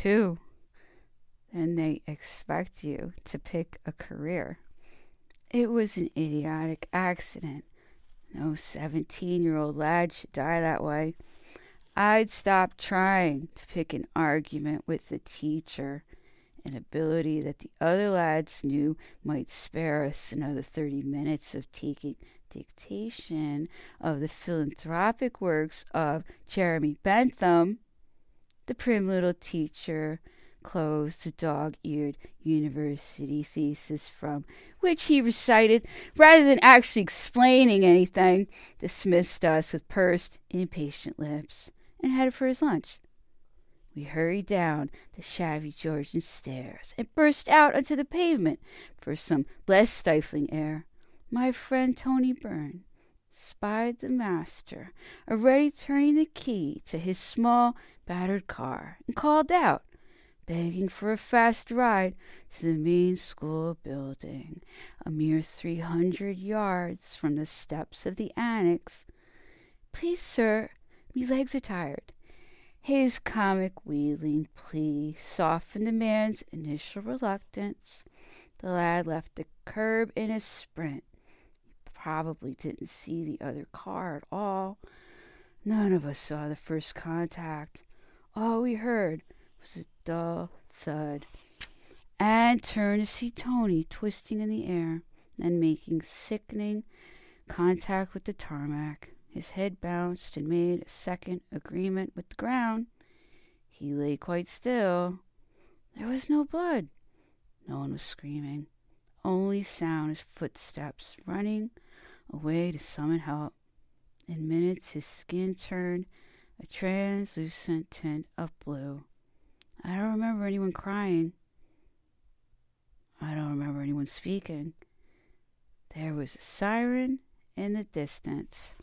two. Then they expect you to pick a career. It was an idiotic accident. No 17 year old lad should die that way. I'd stopped trying to pick an argument with the teacher, an ability that the other lads knew might spare us another 30 minutes of taking dictation of the philanthropic works of Jeremy Bentham. The prim little teacher closed the dog eared university thesis from which he recited rather than actually explaining anything, dismissed us with pursed, impatient lips, and headed for his lunch. We hurried down the shabby Georgian stairs and burst out onto the pavement for some less stifling air. My friend Tony Byrne spied the master already turning the key to his small, battered car and called out begging for a fast ride to the main school building, a mere 300 yards from the steps of the annex. Please, sir, me legs are tired. His comic wheedling plea softened the man's initial reluctance. The lad left the curb in a sprint. Probably didn't see the other car at all. None of us saw the first contact. All we heard was a dull thud, and turned to see Tony twisting in the air and making sickening contact with the tarmac. His head bounced and made a second agreement with the ground. He lay quite still. There was no blood. No one was screaming. Only sound of footsteps running away to summon help. In minutes, his skin turned a translucent tint of blue. I don't remember anyone crying. I don't remember anyone speaking. There was a siren in the distance.